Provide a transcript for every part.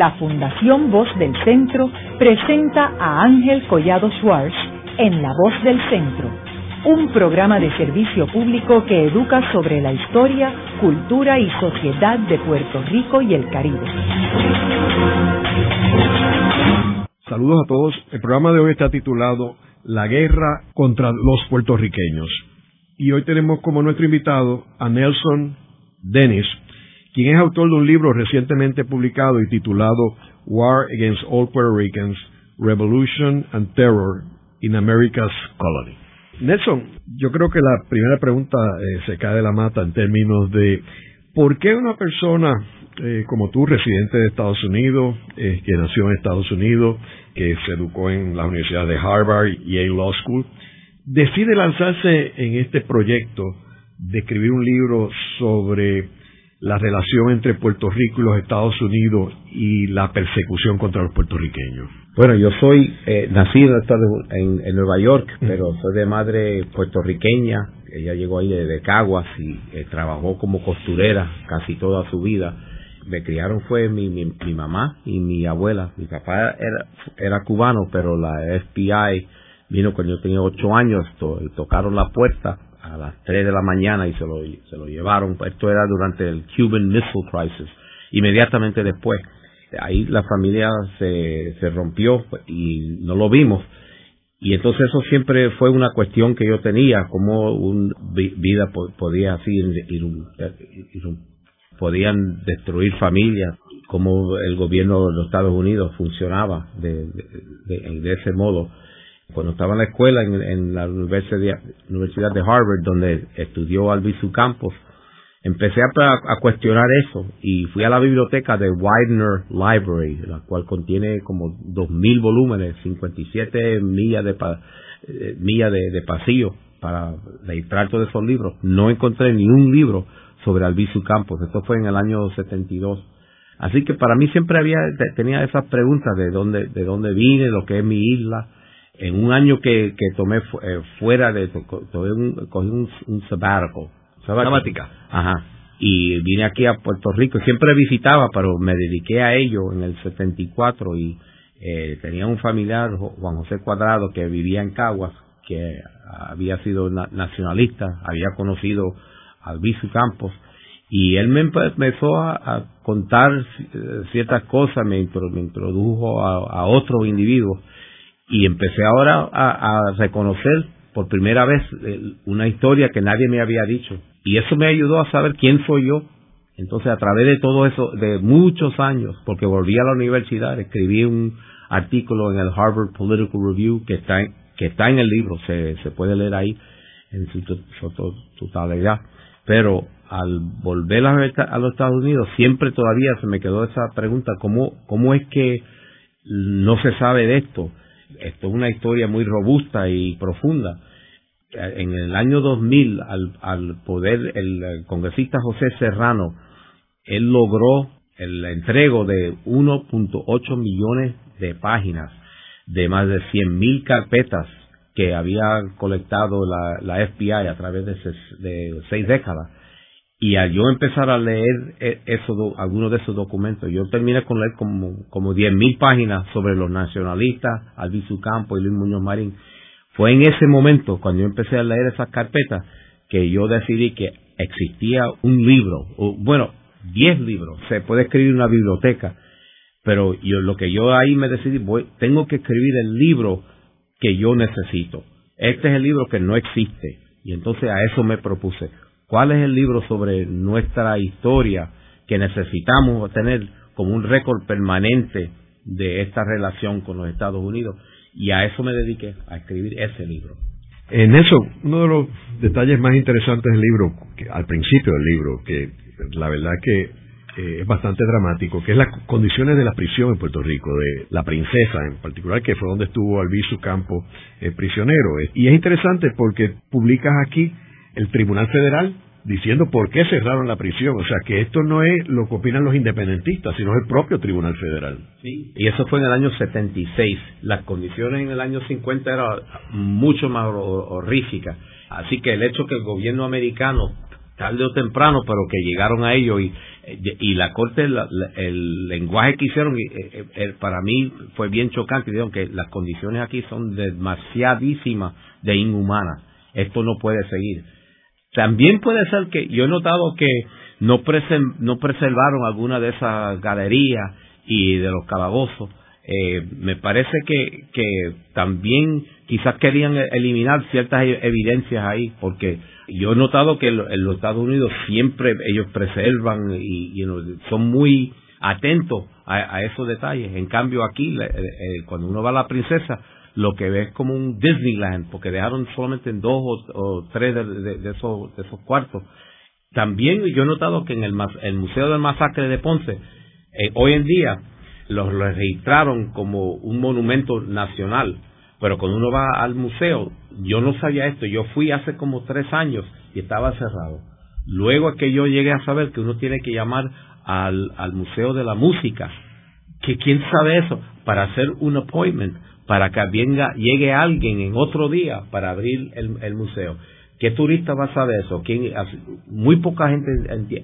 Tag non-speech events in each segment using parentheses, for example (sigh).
la Fundación Voz del Centro presenta a Ángel Collado Schwartz en La Voz del Centro, un programa de servicio público que educa sobre la historia, cultura y sociedad de Puerto Rico y el Caribe. Saludos a todos. El programa de hoy está titulado La guerra contra los puertorriqueños. Y hoy tenemos como nuestro invitado a Nelson Dennis, quien es autor de un libro recientemente publicado y titulado War Against All Puerto Ricans, Revolution and Terror in America's Colony. Nelson, yo creo que la primera pregunta eh, se cae de la mata en términos de por qué una persona eh, como tú, residente de Estados Unidos, eh, que nació en Estados Unidos, que se educó en la Universidad de Harvard y Yale Law School, decide lanzarse en este proyecto de escribir un libro sobre la relación entre Puerto Rico y los Estados Unidos y la persecución contra los puertorriqueños? Bueno, yo soy eh, nacido en, en, Nueva York, pero soy de madre puertorriqueña. Ella llegó ahí de, Caguas y eh, trabajó como costurera casi toda su vida. Me criaron fue mi, mi, mi, mamá y mi abuela. Mi papá era, era cubano, pero la FBI vino cuando yo tenía ocho años, to, tocaron la puerta a las 3 de la mañana y se lo, se lo llevaron. Esto era durante el Cuban Missile Crisis, inmediatamente después. Ahí la familia se, se rompió y no lo vimos. Y entonces eso siempre fue una cuestión que yo tenía, cómo una vida podía así podían destruir familias, cómo el gobierno de los Estados Unidos funcionaba de, de ese modo cuando estaba en la escuela en, la Universidad, de Harvard, donde estudió Albizu Campos, empecé a, cuestionar eso y fui a la biblioteca de Widener Library, la cual contiene como 2.000 volúmenes, 57 millas de, eh, millas de, pasillo para registrar todos esos libros. No encontré ni un libro sobre Albizu Campos. Esto fue en el año 72. Así que para mí siempre había tenía esas preguntas de dónde de dónde vine, lo que es mi isla, en un año que, que tomé eh, fuera de tomé un, cogí un, un sabática. Ajá. Y vine aquí a Puerto Rico. Siempre visitaba pero me dediqué a ello en el 74 y eh, tenía un familiar Juan José Cuadrado que vivía en Caguas que había sido nacionalista había conocido a Albizu Campos. Y él me empezó a, contar eh, ciertas cosas me, introdujo a, a otros individuos y empecé ahora a, reconocer por primera vez eh, una historia que nadie me había dicho. Y eso me ayudó a saber quién soy yo. Entonces a través de todo eso de muchos años porque volví a la universidad escribí un artículo en el Harvard Political Review que está en, que está en el libro se, se puede leer ahí en su, totalidad. Pero al volver a los Estados Unidos siempre todavía se me quedó esa pregunta cómo cómo es que no se sabe de esto esto es una historia muy robusta y profunda. En el año 2000, al, al poder, el, congresista José Serrano, él logró el entrego de 1.8 millones de páginas de más de 100.000 carpetas que había colectado la, la FBI a través de, de seis décadas y al yo empezar a leer e, eso, algunos de esos documentos, yo terminé con leer como, como 10.000 páginas sobre los nacionalistas, Albizu Campo y Luis Muñoz Marín. Fue en ese momento, cuando yo empecé a leer esas carpetas, que yo decidí que existía un libro, bueno, 10 libros, se puede escribir una biblioteca, pero yo, lo que yo ahí me decidí, voy, tengo que escribir el libro que yo necesito. Este es el libro que no existe. Y entonces a eso me propuse ¿Cuál es el libro sobre nuestra historia que necesitamos tener como un récord permanente de esta relación con los Estados Unidos? Y a eso me dediqué, a escribir ese libro. En eso, uno de los detalles más interesantes del libro, al principio del libro, que la verdad que eh, es bastante dramático, que es las condiciones de la prisión en Puerto Rico, de la princesa en particular, que fue donde estuvo Albizu Campo eh, prisionero. Y es interesante porque publicas aquí el Tribunal Federal diciendo por qué cerraron la prisión. O sea, que esto no es lo que opinan los independentistas, sino el propio Tribunal Federal. Sí, y eso fue en el año 76. Las condiciones en el año 50 eran mucho más horríficas. Así que el hecho que el gobierno americano, tarde o temprano, pero que llegaron a ello y y la corte el lenguaje que hicieron para mí fue bien chocante dijeron que las condiciones aquí son demasiadísimas de inhumanas esto no puede seguir también puede ser que yo he notado que no, no preservaron alguna de esas galerías y de los calabozos eh, me parece que, que también quizás querían eliminar ciertas e-, evidencias ahí, porque yo he notado que en los Estados Unidos siempre ellos preservan y, son muy atentos a, esos detalles. En cambio aquí, eh, eh, cuando uno va a la princesa, lo que ve es como un Disneyland, porque dejaron solamente en dos o, tres de, esos, de esos cuartos. También yo he notado que en el, el Museo del Masacre de Ponce, hoy en día, los registraron como un monumento nacional. Pero cuando uno va al museo, yo no sabía esto, yo fui hace como tres años y estaba cerrado. Luego es que yo llegué a saber que uno tiene que llamar al, al Museo de la Música, que quién sabe eso, para hacer un appointment, para que venga, llegue alguien en otro día para abrir el, museo. ¿Qué turista va a saber eso? ¿Quién, muy poca gente,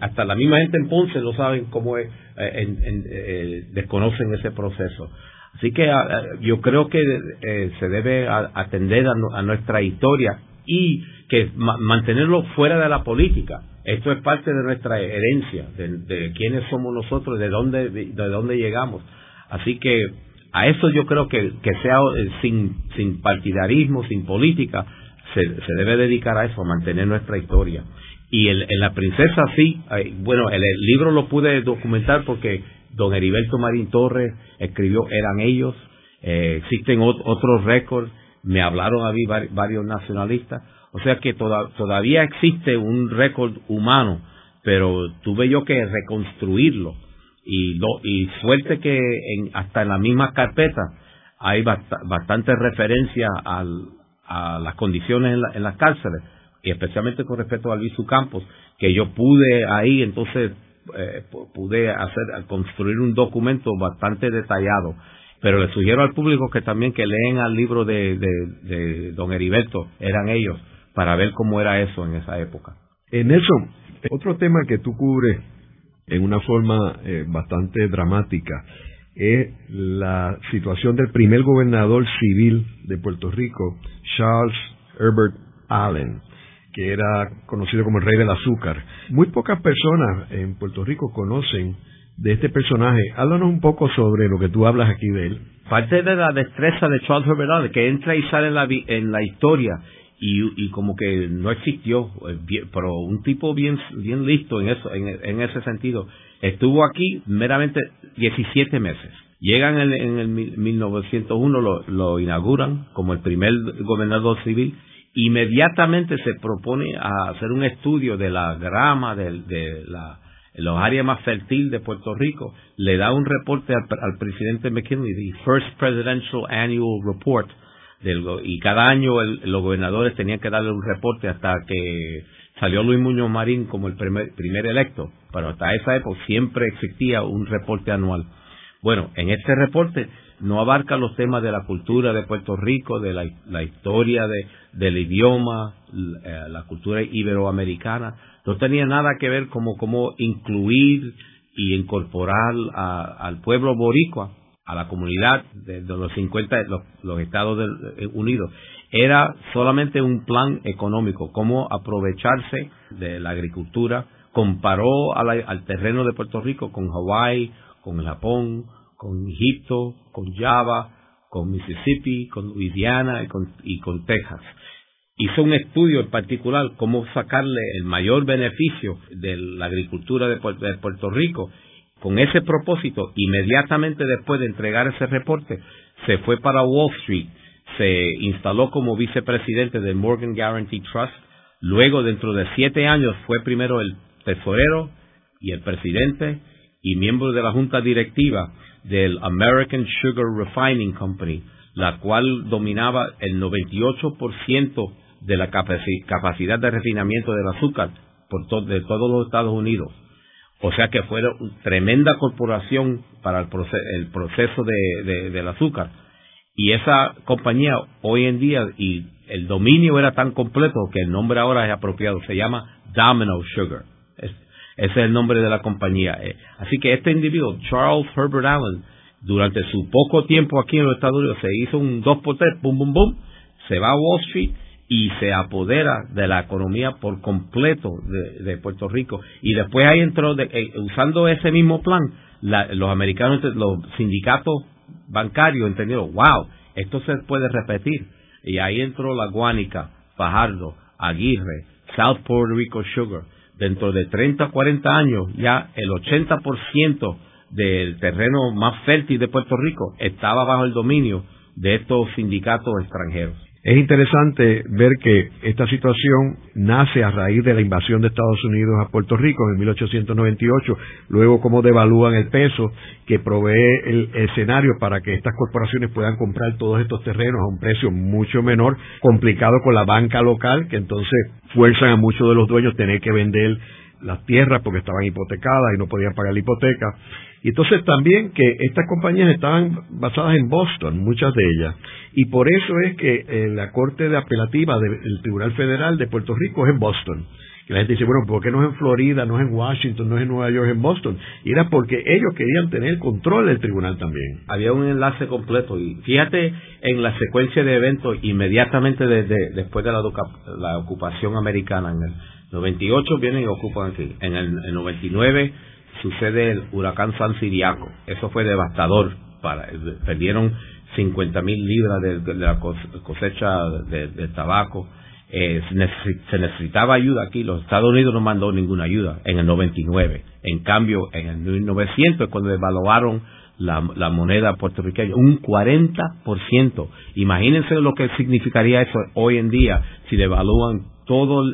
hasta la misma gente en Ponce no saben cómo es, eh, eh, desconocen ese proceso. Así que ah, ah, yo creo que eh, se debe atender a, nuestra historia y que mantenerlo fuera de la política. Esto es parte de nuestra herencia, de, quiénes somos nosotros, de dónde, de dónde llegamos. Así que a eso yo creo que, que sea sin, sin partidarismo, sin política, se, debe dedicar a eso, a mantener nuestra historia. Y en la princesa sí, bueno, el, libro lo pude documentar porque don Heriberto Marín Torres escribió Eran ellos, eh, existen otros récords, me hablaron a mí varios nacionalistas, o sea que todavía existe un récord humano, pero tuve yo que reconstruirlo y, y suerte que en, hasta en la misma carpeta hay bastante referencia al, a las condiciones en, las cárceles, y especialmente con respecto a Luis Campos, que yo pude ahí entonces eh, pude hacer construir un documento bastante detallado. Pero le sugiero al público que también que leen al libro de, de, don Heriberto eran ellos para ver cómo era eso en esa época. En eso otro tema que tú cubres en una forma eh, bastante dramática es la situación del primer gobernador civil de Puerto Rico, Charles Herbert Allen, que era conocido como el rey del azúcar. Muy pocas personas en Puerto Rico conocen de este personaje. Háblanos un poco sobre lo que tú hablas aquí de él. Parte de la destreza de Charles Herbert Allen, que entra y sale en la, en la historia y, como que no existió, eh, pero un tipo bien, bien listo en, eso, en ese sentido Estuvo aquí meramente 17 meses. Llegan en, en el 1901, lo, lo inauguran como el primer gobernador civil. Inmediatamente se propone a hacer un estudio de la grama, de, de la, los áreas más fértiles de Puerto Rico, le da un reporte al, presidente McKinley, the First Presidential Annual Report, del, y cada año los gobernadores tenían que darle un reporte hasta que salió Luis Muñoz Marín como el primer, electo, pero hasta esa época siempre existía un reporte anual. Bueno, en este reporte no abarca los temas de la cultura de Puerto Rico, de la, historia de, del idioma, eh, la, cultura iberoamericana, no tenía nada que ver como cómo incluir y incorporar al pueblo boricua a la comunidad de, los 50 los, los Estados eh, Unidos era solamente un plan económico, cómo aprovecharse de la agricultura, comparó al terreno de Puerto Rico con Hawái, con Japón, con Egipto, con Java, con Mississippi, con Louisiana y con, y con Texas. Hizo un estudio en particular cómo sacarle el mayor beneficio de la agricultura de Puerto Rico. Con ese propósito, inmediatamente después de entregar ese reporte, se fue para Wall Street se instaló como vicepresidente del Morgan Guarantee Trust. Luego, dentro de siete años, fue primero el tesorero y el presidente y miembro de la junta directiva del American Sugar Refining Company, la cual dominaba el 98% de la capacidad de refinamiento del azúcar por de todos los Estados Unidos. O sea que fue una tremenda corporación para el, proceso del azúcar y esa compañía hoy en día, y el dominio era tan completo que el nombre ahora es apropiado, se llama Domino Sugar. Ese es el nombre de la compañía. Eh, así que este individuo, Charles Herbert Allen, durante su poco tiempo aquí en los Estados Unidos, se hizo un 2 por 3 boom, boom, boom, se va a Wall Street y se apodera de la economía por completo de, Puerto Rico. Y después ahí entró, eh, usando ese mismo plan, los americanos, los sindicatos bancarios entendieron, wow, esto se puede repetir. Y ahí entró la Guánica, Fajardo, Aguirre, South Puerto Rico Sugar. Dentro de 30 40 años, ya el 80% del terreno más fértil de Puerto Rico estaba bajo el dominio de estos sindicatos extranjeros. Es interesante ver que esta situación nace a raíz de la invasión de Estados Unidos a Puerto Rico en 1898, luego cómo devalúan el peso que provee el escenario para que estas corporaciones puedan comprar todos estos terrenos a un precio mucho menor, complicado con la banca local, que entonces fuerzan a muchos de los dueños a tener que vender las tierras porque estaban hipotecadas y no podían pagar la hipoteca. Y entonces también que estas compañías estaban basadas en Boston, muchas de ellas. Y por eso es que eh, la Corte de Apelativa del Tribunal Federal de Puerto Rico es en Boston. Y la gente dice, bueno, ¿por qué no es en Florida, no es en Washington, no es en Nueva York, en Boston? Y era porque ellos querían tener control del tribunal también. Había un enlace completo. Y fíjate en la secuencia de eventos inmediatamente desde, después de la, ocupación americana en el 98 vienen y ocupan aquí. En el, 99 sucede el huracán San Siriaco. Eso fue devastador. Para, perdieron 50 mil libras de, la cosecha de, tabaco. Eh, se, necesitaba ayuda aquí. Los Estados Unidos no mandó ninguna ayuda en el 99. En cambio, en el 1900 cuando devaluaron la, la moneda puertorriqueña, un 40%. Imagínense lo que significaría eso hoy en día si devalúan toda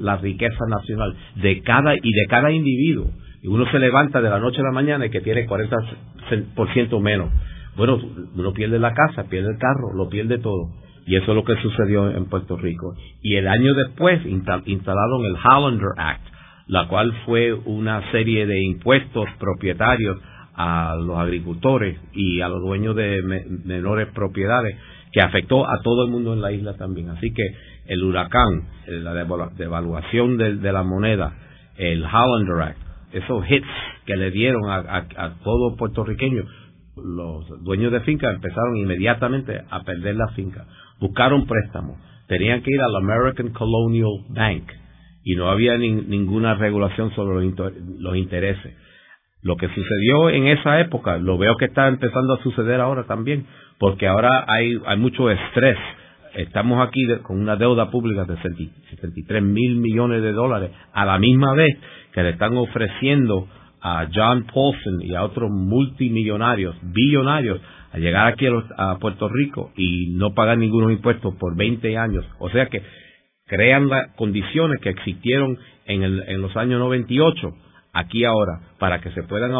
la, riqueza nacional de cada y de cada individuo. Y uno se levanta de la noche a la mañana y que tiene 40% menos. Bueno, uno pierde la casa, pierde el carro, lo pierde todo. Y eso es lo que sucedió en Puerto Rico. Y el año después instalaron el Hollander Act, la cual fue una serie de impuestos propietarios a los agricultores y a los dueños de menores propiedades que afectó a todo el mundo en la isla también. Así que el huracán, la devaluación de, la moneda, el Hollander Act, esos hits que le dieron a, todo puertorriqueño, los dueños de finca empezaron inmediatamente a perder la finca. Buscaron préstamos. Tenían que ir al American Colonial Bank y no había ninguna regulación sobre los, intereses. Lo que sucedió en esa época, lo veo que está empezando a suceder ahora también, porque ahora hay, hay mucho estrés estamos aquí con una deuda pública de 73 mil millones de dólares a la misma vez que le están ofreciendo a John Paulson y a otros multimillonarios, billonarios, a llegar aquí a, Puerto Rico y no pagar ningunos impuestos por 20 años. O sea que crean las condiciones que existieron en, en los años 98, aquí ahora, para que se puedan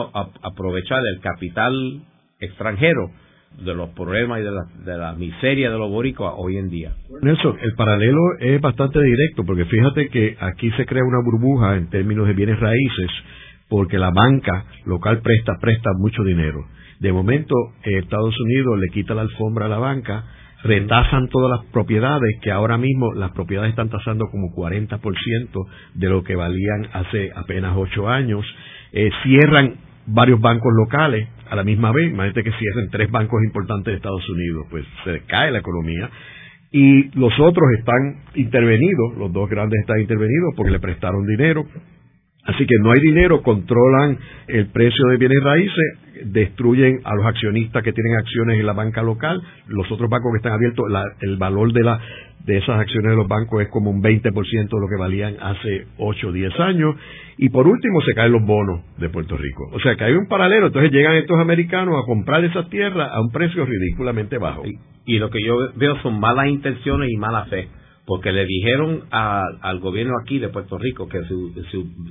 aprovechar el capital extranjero de los problemas y de la, de la miseria de los boricuas hoy en día. Nelson, el paralelo es bastante directo, porque fíjate que aquí se crea una burbuja en términos de bienes raíces, porque la banca local presta, presta mucho dinero. De momento, Estados Unidos le quita la alfombra a la banca, retasan todas las propiedades, que ahora mismo las propiedades están tasando como 40% de lo que valían hace apenas ocho años, eh, cierran varios bancos locales a la misma vez. Imagínate que cierren tres bancos importantes de Estados Unidos, pues se cae la economía. Y los otros están intervenidos, los dos grandes están intervenidos porque le prestaron dinero. Así que no hay dinero, controlan el precio de bienes raíces, destruyen a los accionistas que tienen acciones en la banca local, los otros bancos que están abiertos, el valor de la de esas acciones de los bancos es como un 20% de lo que valían hace 8 o 10 años. Y por último se caen los bonos de Puerto Rico. O sea que hay un paralelo. Entonces llegan estos americanos a comprar esas tierras a un precio ridículamente bajo. Y, lo que yo veo son malas intenciones y mala fe. Porque le dijeron al gobierno aquí de Puerto Rico que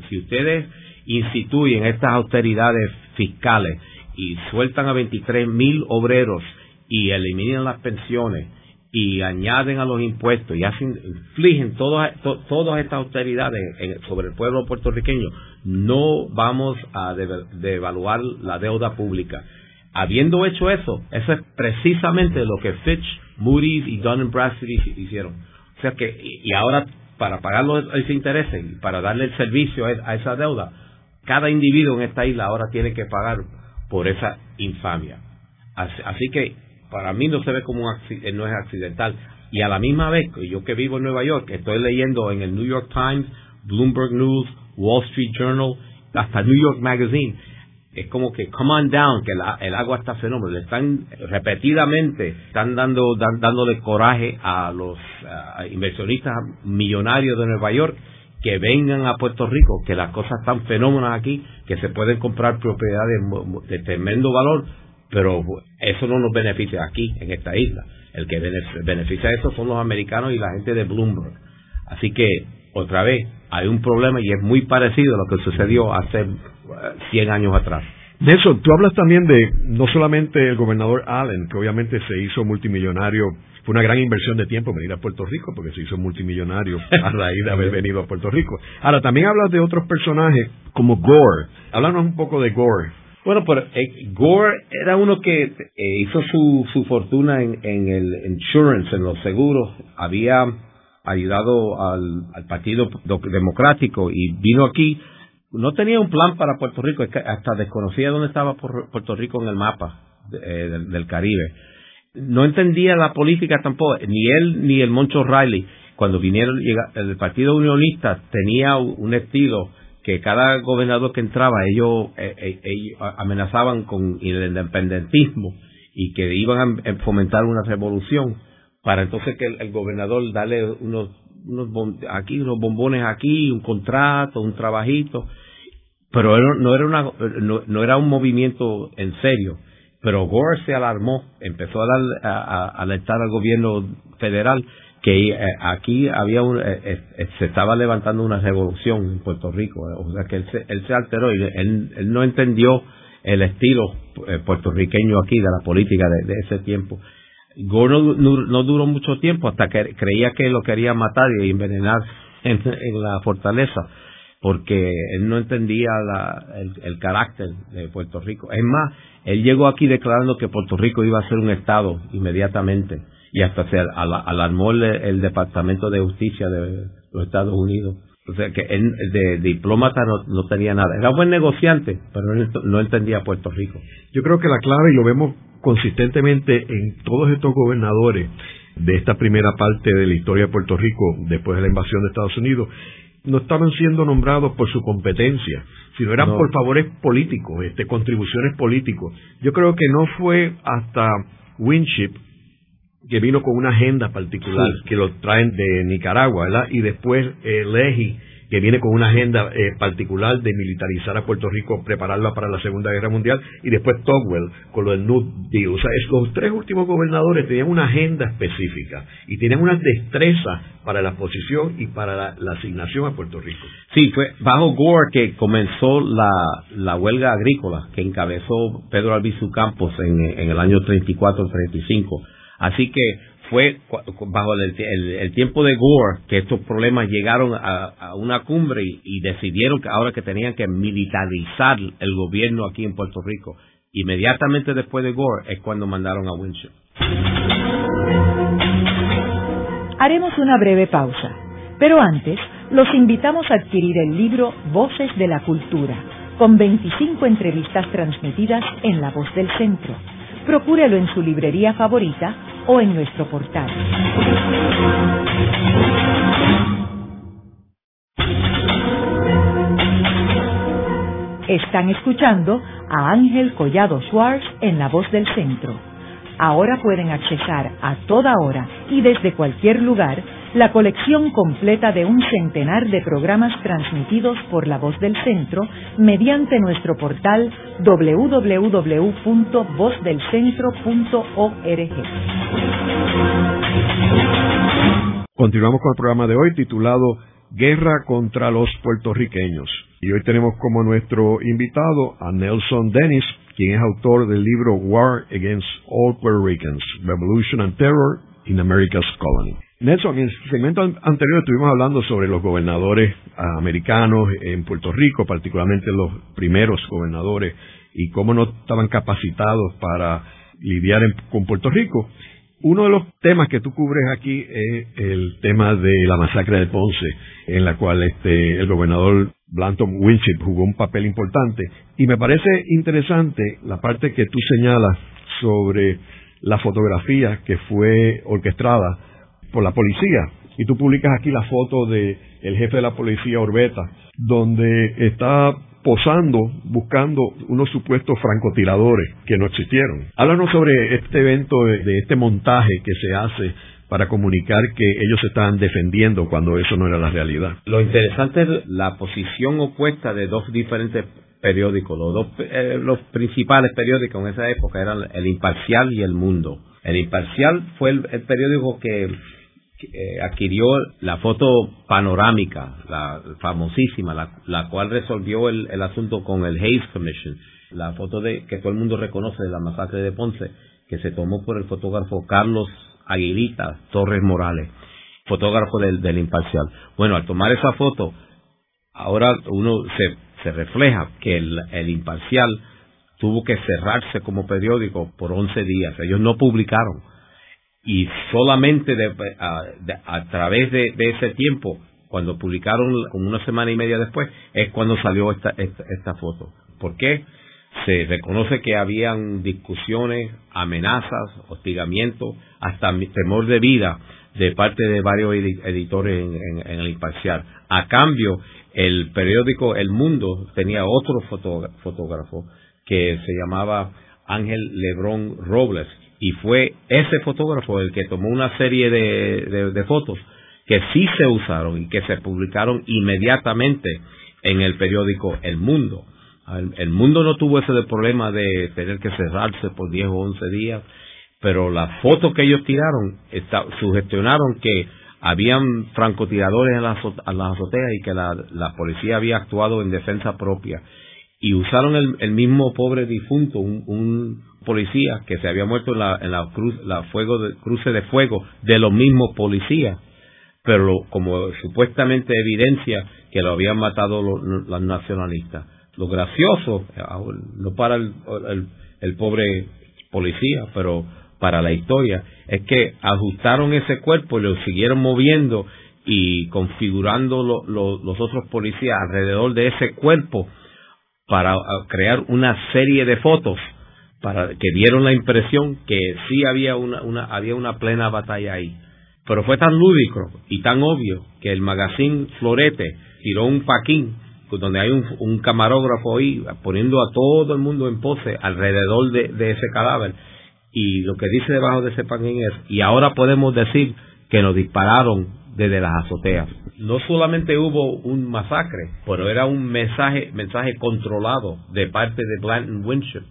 si ustedes instituyen estas austeridades fiscales y sueltan a 23 mil obreros y eliminan las pensiones y añaden a los impuestos y hacen, infligen todas, todas estas austeridades sobre el pueblo puertorriqueño, no vamos a devaluar la deuda pública. Habiendo hecho eso, eso es precisamente lo que Fitch, Moody's y Dun Bradstreet hicieron. Sea que, y ahora para pagar ese interés y para darle el servicio a esa deuda, cada individuo en esta isla ahora tiene que pagar por esa infamia. Así, que para mí no se ve como un eh, no es accidental. Y a la misma vez, yo que vivo en Nueva York, estoy leyendo en el New York Times, Bloomberg News, Wall Street Journal, hasta New York Magazine, es como que come on down, que el agua está fenómeno. Le están repetidamente, están dando, dándole coraje a los inversionistas millonarios de Nueva York que vengan a Puerto Rico, que las cosas están fenómenas aquí, que se pueden comprar propiedades de tremendo valor, pero eso no nos beneficia aquí, en esta isla. El que beneficia eso son los americanos y la gente de Bloomberg. Así que, otra vez, hay un problema y es muy parecido a lo que sucedió hace 100 eh, años atrás. Nelson, tú hablas también de no solamente el gobernador Allen, que obviamente se hizo multimillonario fue una gran inversión de tiempo venir a Puerto Rico porque se hizo multimillonario a raíz de haber venido a Puerto Rico. Ahora, también hablas de otros personajes como Gore. Háblanos un poco de Gore. Bueno, pero eh, Gore era uno que eh, hizo su, su fortuna en, en, el insurance, en los seguros. Había ayudado al, al Partido Democrático y vino aquí. No tenía un plan para Puerto Rico, hasta desconocía dónde estaba Puerto Rico en el mapa eh, del, Caribe. No entendía la política tampoco, ni él ni el Moncho Riley, cuando vinieron, el Partido Unionista tenía un estilo que cada gobernador que entraba, ellos, eh, eh, amenazaban con el independentismo y que iban a fomentar una revolución para entonces que el, gobernador darle unos, unos aquí unos bombones aquí, un contrato, un trabajito, pero no era una no era un movimiento en serio. Pero Gore se alarmó, empezó a, dar, alertar al gobierno federal que eh, aquí había un, eh, eh, se estaba levantando una revolución en Puerto Rico, o sea que él se, él se alteró y él, no entendió el estilo puertorriqueño aquí de la política de, ese tiempo. Gore no, duró mucho tiempo hasta que creía que lo quería matar y envenenar (laughs) en la fortaleza porque él no entendía el, carácter de Puerto Rico. Es más, él llegó aquí declarando que Puerto Rico iba a ser un Estado inmediatamente y hasta se alarmó el, Departamento de Justicia de los Estados Unidos. O sea que él de, diplomata no, tenía nada. Era buen negociante, pero no entendía Puerto Rico. Yo creo que la clave, y lo vemos consistentemente en todos estos gobernadores de esta primera parte de la historia de Puerto Rico después de la invasión de Estados Unidos, no estaban siendo nombrados por su competencia, sino eran por favores políticos, este, contribuciones políticos. Yo creo que no fue hasta Winship que vino con una agenda particular, que lo traen de Nicaragua, ¿verdad? Y después eh, Leji que viene con una agenda eh, particular de militarizar a Puerto Rico, prepararla para la Segunda Guerra Mundial, y después Togwell con lo del New Deal. O sea, los tres últimos gobernadores tenían una agenda específica y tenían una destreza para la posición y para la, asignación a Puerto Rico. Sí, fue bajo Gore que comenzó la, la huelga agrícola que encabezó Pedro Albizu Campos en, en el año 34-35. Así que fue bajo el, tiempo de Gore que estos problemas llegaron a, una cumbre y, decidieron que ahora que tenían que militarizar el gobierno aquí en Puerto Rico. Inmediatamente después de Gore es cuando mandaron a Winship. Haremos una breve pausa, pero antes los invitamos a adquirir el libro Voces de la Cultura, con 25 entrevistas transmitidas en La Voz del Centro. Procúrelo en su librería favorita o en nuestro portal. Están escuchando a Ángel Collado Schwartz en La Voz del Centro. Ahora pueden accesar a toda hora y desde cualquier lugar la colección completa de un centenar de programas transmitidos por La Voz del Centro mediante nuestro portal www.vozdelcentro.org. Continuamos con el programa de hoy titulado Guerra contra los puertorriqueños. Y hoy tenemos como nuestro invitado a Nelson Dennis, quien es autor del libro War Against All Puerto Ricans, Revolution and Terror in America's Colony. Nelson, en el segmento anterior estuvimos hablando sobre los gobernadores americanos en Puerto Rico, particularmente los primeros gobernadores, y cómo no estaban capacitados para lidiar con Puerto Rico. Uno de los temas que tú cubres aquí es el tema de la masacre de Ponce, en la cual este, el gobernador Blanton Winship jugó un papel importante. Y me parece interesante la parte que tú señalas sobre la fotografía que fue orquestada por la policía. Y tú publicas aquí la foto de el jefe de la policía Orbeta, donde está posando buscando unos supuestos francotiradores que no existieron. Háblanos sobre este evento, de, este montaje que se hace para comunicar que ellos se estaban defendiendo cuando eso no era la realidad. Lo interesante es la posición opuesta de dos diferentes periódicos. Los dos eh, los principales periódicos en esa época eran El Imparcial y El Mundo. El Imparcial fue el periódico que eh, adquirió la foto panorámica, la famosísima, la, cual resolvió el, asunto con el Hayes Commission, la foto de que todo el mundo reconoce de la masacre de Ponce, que se tomó por el fotógrafo Carlos Aguilita Torres Morales, fotógrafo del, Imparcial. Bueno, al tomar esa foto, ahora uno se, se refleja que el, el Imparcial tuvo que cerrarse como periódico por 11 días. Ellos no publicaron y solamente a, través de, ese tiempo, cuando publicaron una semana y media después, es cuando salió esta, esta, foto. ¿Por qué? Se reconoce que habían discusiones, amenazas, hostigamiento, hasta temor de vida de parte de varios editores en, el imparcial. A cambio, el periódico El Mundo tenía otro fotógrafo que se llamaba Ángel Lebrón Robles, y fue ese fotógrafo el que tomó una serie de, fotos que sí se usaron y que se publicaron inmediatamente en el periódico El Mundo. El, Mundo no tuvo ese problema de tener que cerrarse por 10 o 11 días, pero las fotos que ellos tiraron sugestionaron que habían francotiradores en las, azoteas y que la, policía había actuado en defensa propia. Y usaron el, mismo pobre difunto, un policía que se había muerto en la, cruz, la fuego de, cruce de fuego de los mismos policías, pero como supuestamente evidencia que lo habían matado los, nacionalistas. Lo gracioso, no para el, el, pobre policía, pero para la historia, es que ajustaron ese cuerpo y lo siguieron moviendo y configurando los otros policías alrededor de ese cuerpo para crear una serie de fotos para que dieron la impresión que sí había una, una, había una plena batalla ahí. Pero fue tan lúdico y tan obvio que el magazine Florete tiró un paquín donde hay un, camarógrafo ahí poniendo a todo el mundo en pose alrededor de, de ese cadáver. Y lo que dice debajo de ese paquín es, y ahora podemos decir que nos dispararon desde las azoteas. No solamente hubo un masacre, pero era un mensaje, mensaje controlado de parte de Blanton Winship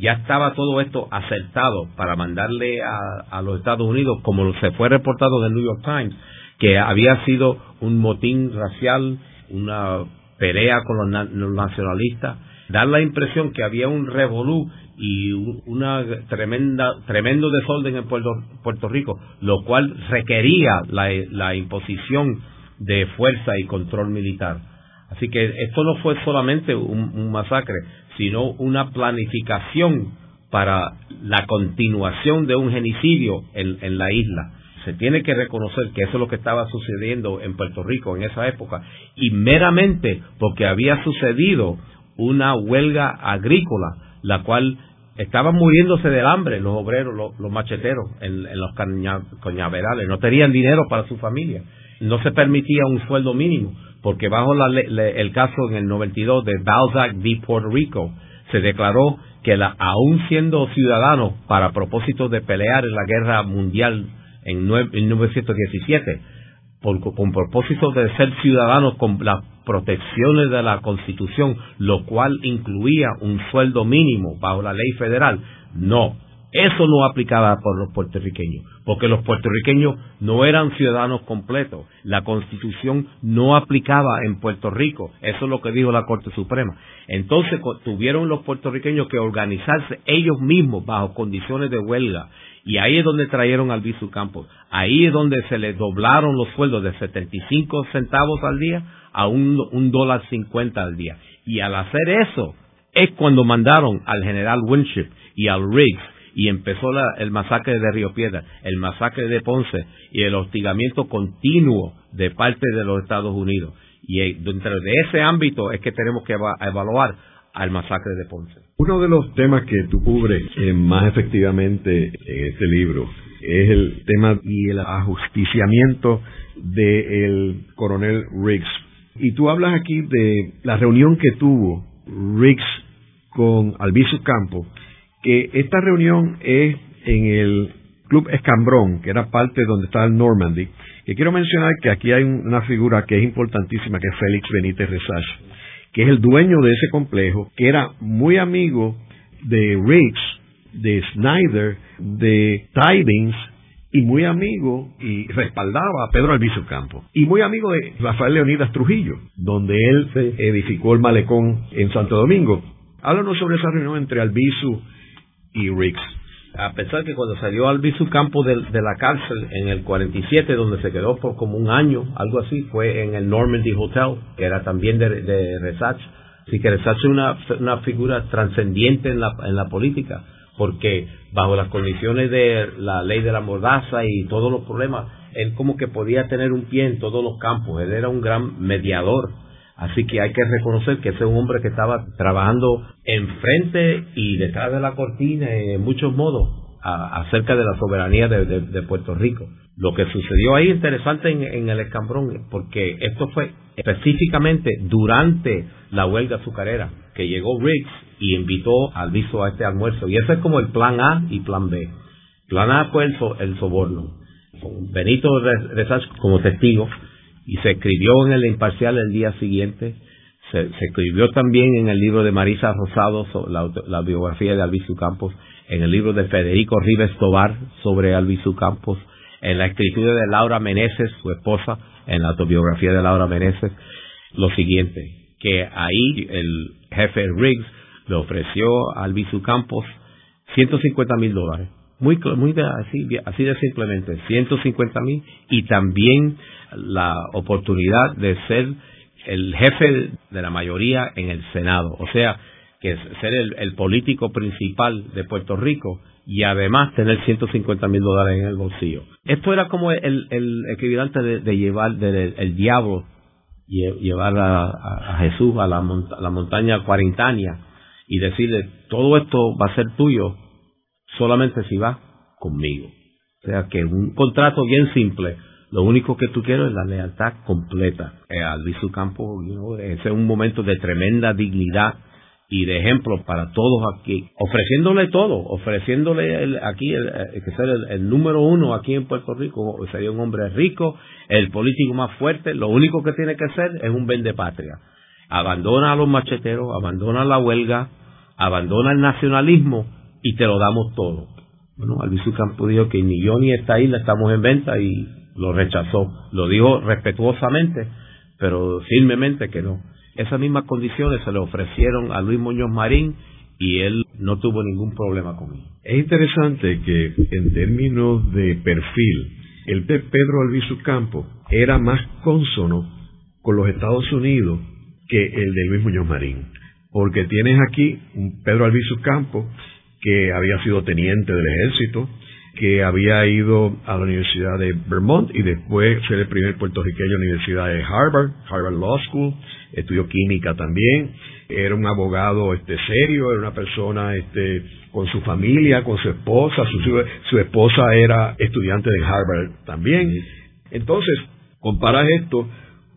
ya estaba todo esto acertado para mandarle a, los Estados Unidos, como se fue reportado en New York Times, que había sido un motín racial, una pelea con los, nacionalistas, dar la impresión que había un revolú y una tremenda tremendo desorden en Puerto, Puerto Rico, lo cual requería la imposición de fuerza y control militar. Así que esto no fue solamente un, masacre, sino una planificación para la continuación de un genocidio en, la isla. Se tiene que reconocer que eso es lo que estaba sucediendo en Puerto Rico en esa época, y meramente porque había sucedido una huelga agrícola, la cual estaban muriéndose del hambre los obreros, los, macheteros en, los cañaverales, no tenían dinero para su familia, no se permitía un sueldo mínimo porque bajo el caso en el 92 de Balzac v. Puerto Rico, se declaró que la, aún siendo ciudadano para propósitos de pelear en la guerra mundial en, 1917, por, con propósito de ser ciudadano con las protecciones de la Constitución, lo cual incluía un sueldo mínimo bajo la ley federal, no, eso no aplicaba por los puertorriqueños, porque los puertorriqueños no eran ciudadanos completos. La constitución no aplicaba en Puerto Rico. Eso es lo que dijo la Corte Suprema. Entonces tuvieron los puertorriqueños que organizarse ellos mismos bajo condiciones de huelga. Y ahí es donde trajeron al Visu Campos. Ahí es donde se le doblaron los sueldos de 75 centavos al día a un, un dólar 50 al día. Y al hacer eso es cuando mandaron al general Winship y al Riggs y empezó el masacre de Río Piedra, el masacre de Ponce y el hostigamiento continuo de parte de los Estados Unidos. Y eh, dentro de ese ámbito es que tenemos que evaluar al masacre de Ponce. Uno de los temas que tú cubres eh, más efectivamente en este libro es el tema y el ajusticiamiento del coronel Riggs. Y tú hablas aquí de la reunión que tuvo Riggs con Albizu Campo, que esta reunión es en el Club Escambrón, que era parte donde estaba el Normandy, que quiero mencionar que aquí hay una figura que es importantísima, que es Félix Benítez Resach, que es el dueño de ese complejo, que era muy amigo de Riggs, de Snyder, de Tidings, y muy amigo y respaldaba a Pedro Albizu Campo. Y muy amigo de Rafael Leonidas Trujillo, donde él edificó el malecón en Santo Domingo. Háblanos sobre esa reunión entre Albizu y Riggs. A pesar que cuando salió Albizu Campo de, la cárcel en el 47, donde se quedó por como un año, algo así, fue en el Normandy Hotel, que era también de, de Resach. Así que Resach es una, una figura trascendiente en la, en la política porque bajo las condiciones de la ley de la mordaza y todos los problemas, él como que podía tener un pie en todos los campos, él era un gran mediador, así que hay que reconocer que ese es un hombre que estaba trabajando enfrente y detrás de la cortina en muchos modos acerca de la soberanía de, Puerto Rico. Lo que sucedió ahí interesante en, el escambrón, porque esto fue específicamente durante la huelga azucarera, que llegó Riggs y invitó al viso a este almuerzo. Y ese es como el plan A y plan B. Plan A fue el, soborno. Benito Rezach como testigo y se escribió en el imparcial el día siguiente. Se, escribió también en el libro de Marisa Rosado, la, biografía de Albizu Campos, en el libro de Federico Rives Tobar sobre Albizu Campos, en la escritura de Laura Meneses, su esposa, en la autobiografía de Laura Meneses, lo siguiente, que ahí el jefe Riggs le ofreció a Albizu Campos 150 mil dólares. Muy, muy así, así de simplemente, 150 mil y también la oportunidad de ser el jefe de la mayoría en el Senado. O sea, que ser el, político principal de Puerto Rico y además tener 150 mil dólares en el bolsillo. Esto era como el, equivalente de, llevar del el diablo llevar a, Jesús a la, la montaña cuarentania y decirle, todo esto va a ser tuyo solamente si vas conmigo. O sea que un contrato bien simple, lo único que tú quieres es la lealtad completa. Eh, al Campo, ese es un momento de tremenda dignidad y de ejemplo para todos aquí, ofreciéndole todo, ofreciéndole aquí el, que ser el, número uno aquí en Puerto Rico, sería un hombre rico, el político más fuerte, lo único que tiene que ser es un patria. Abandona a los macheteros, abandona la huelga, abandona el nacionalismo y te lo damos todo. Bueno, Albizu Campo dijo que ni yo ni esta isla estamos en venta y lo rechazó. Lo dijo respetuosamente, pero firmemente que no. Esas mismas condiciones se le ofrecieron a Luis Muñoz Marín y él no tuvo ningún problema con él. Es interesante que en términos de perfil, el de Pedro Albizu Campo era más consono con los Estados Unidos que el de Luis Muñoz Marín porque tienes aquí un Pedro Albizu Campo, que había sido teniente del ejército, que había ido a la Universidad de Vermont y después fue el primer puertorriqueño en la Universidad de Harvard, Harvard Law School, estudió química también, era un abogado este serio, era una persona este con su familia, con su esposa, su, su esposa era estudiante de Harvard también. Entonces, comparas esto